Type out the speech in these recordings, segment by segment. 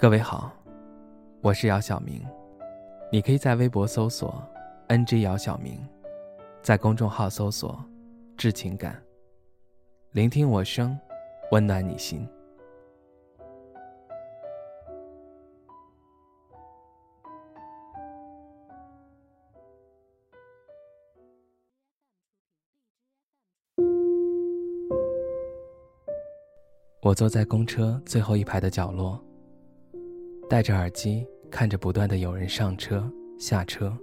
各位好，我是姚晓明，你可以在微博搜索 “ng 姚晓明”，在公众号搜索“致情感”，聆听我声，温暖你心。我坐在公车最后一排的角落。戴着耳机，看着不断的有人上车下车。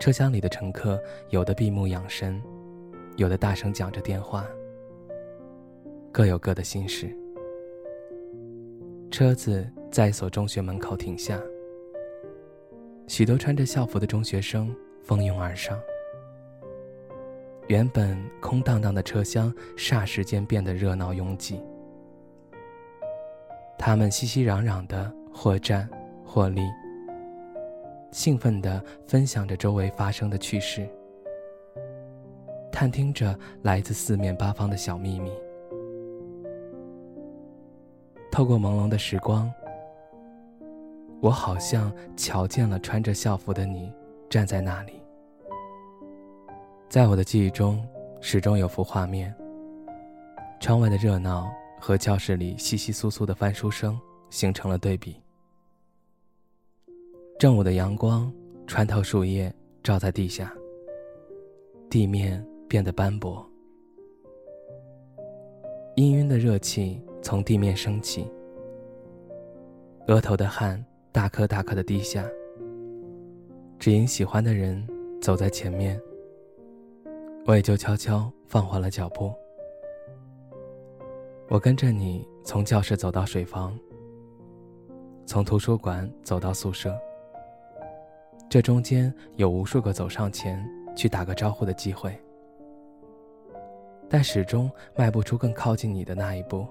车厢里的乘客有的闭目养神，有的大声讲着电话，各有各的心事。车子在一所中学门口停下，许多穿着校服的中学生蜂拥而上。原本空荡荡的车厢，霎时间变得热闹拥挤。他们熙熙攘攘的。或战或立，兴奋地分享着周围发生的趣事，探听着来自四面八方的小秘密。透过朦胧的时光，我好像瞧见了穿着校服的你站在那里。在我的记忆中，始终有幅画面：窗外的热闹和教室里窸窸窣窣的翻书声形成了对比。正午的阳光穿透树叶，照在地下。地面变得斑驳，氤氲的热气从地面升起，额头的汗大颗大颗的滴下。只因喜欢的人走在前面，我也就悄悄放缓了脚步。我跟着你从教室走到水房，从图书馆走到宿舍。这中间有无数个走上前去打个招呼的机会，但始终迈不出更靠近你的那一步。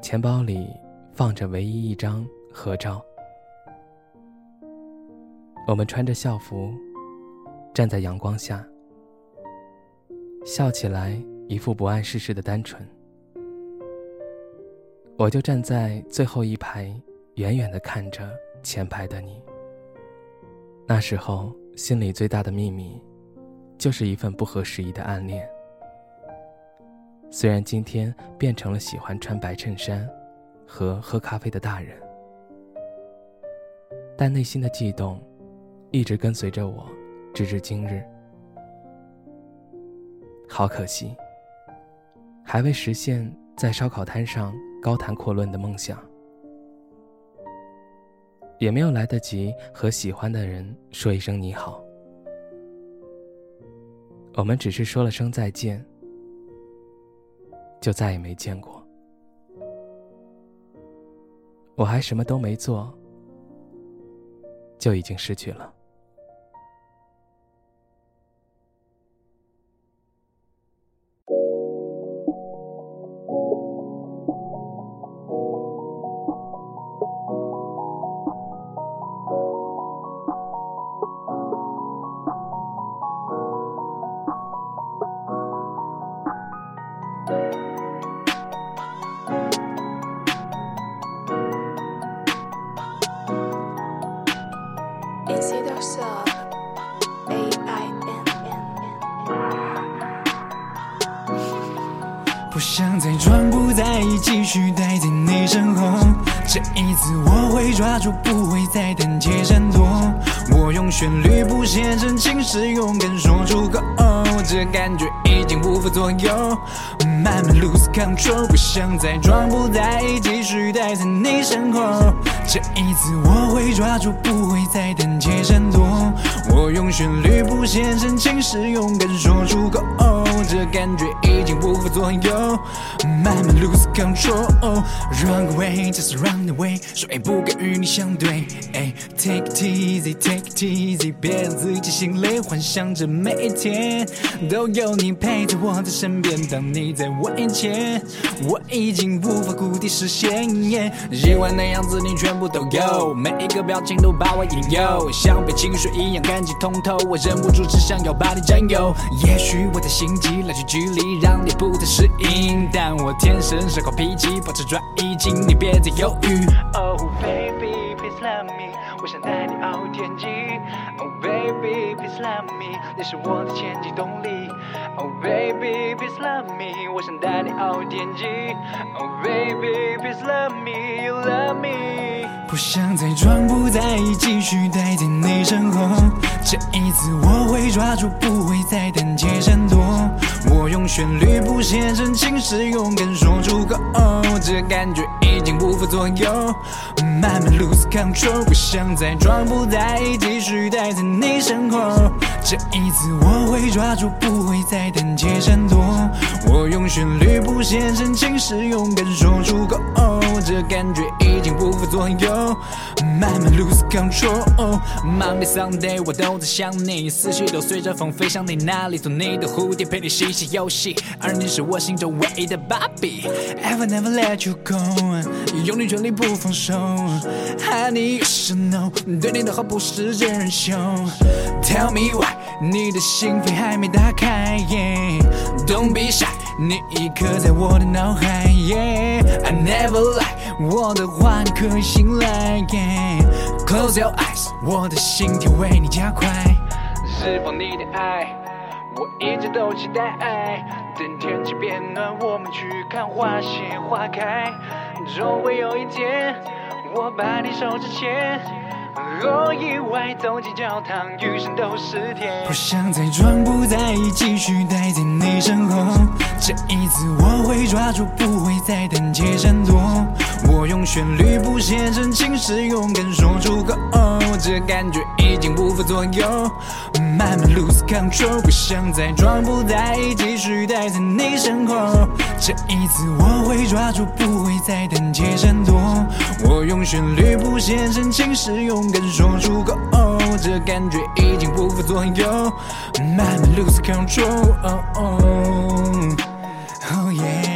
钱包里放着唯一一张合照，我们穿着校服，站在阳光下，笑起来一副不谙世事的单纯。我就站在最后一排，远远的看着。前排的你，那时候心里最大的秘密，就是一份不合时宜的暗恋。虽然今天变成了喜欢穿白衬衫和喝咖啡的大人，但内心的悸动，一直跟随着我，直至今日。好可惜，还未实现在烧烤摊上高谈阔论的梦想。也没有来得及和喜欢的人说一声你好，我们只是说了声再见，就再也没见过。我还什么都没做，就已经失去了。不想再装不在意，继续待在你身后。这一次我会抓住，不会再胆怯闪躲。我用旋律谱写真情是，勇敢说出口。这感觉已经无法左右，慢慢 lose control。不想再装不在意，继续待在你身后。这一次我会抓住，不会再胆怯闪躲。我用旋律谱写真情是，勇敢说出口。这感觉已经无法左右，慢慢 lose control。Run away，just run away，说不该与你相对。Take it easy，take it easy，别让自己心累，幻想着每一天都有你陪在我的身边。当你在我眼前，我已经无法固定视线。喜欢的样子你全部都有，每一个表情都把我引诱，像被清水一样干净通透。我忍不住只想要把你占有。也许我的心机。机来去距离，让你不再适应。但我天生是好脾气，保持专一，请你别再犹豫。Oh baby please love me，我想带你翱天际。Oh baby please love me，你是我的前进动力。Oh baby please love me，我想带你翱天际。Oh baby please love me，you love me。不想再装不在意，继续待在你身后。这一次我会抓住，不会再胆怯闪躲。旋律谱写真情是，勇敢说出口。这感觉已经无法左右，慢慢 lose control。不想再装不在意，继续待在你身后。这一次我会抓住，不会再胆怯闪躲。我用旋律谱写真情是，勇敢说出口。这感觉已经无法左右，慢慢 lose control。Monday Sunday 我都在想你，思绪都随着风飞向你那里，做你的蝴蝶陪你嬉戏游戏，而你是我心中唯一的芭比。I will never let you go，用尽全力不放手，爱你一生 no，对你的好不是真人秀。Tell me why，你的心扉还没打开，Don't be shy，你已刻在我的脑海。yeah.，I never lie，我的话你可以信赖。Close your eyes，我的心跳为你加快，释放你的爱，我一直都期待。等天气变暖，我们去看花谢花开，总会有一天，我把你手指牵。若意外走进教堂，余生都是甜。不想再装不在意，继续待在你身后。这一次我会抓住，不会再胆怯闪躲。我用旋律谱写真情是，勇敢说出口。这感觉已经无法左右，慢慢 lose control。不想再装不在意，继续待在你身后。这一次我会抓住，不会再胆怯闪躲。我用旋律谱写深情是，勇敢说出口。这感觉已经不负左右，慢慢 lose control。Oh yeah。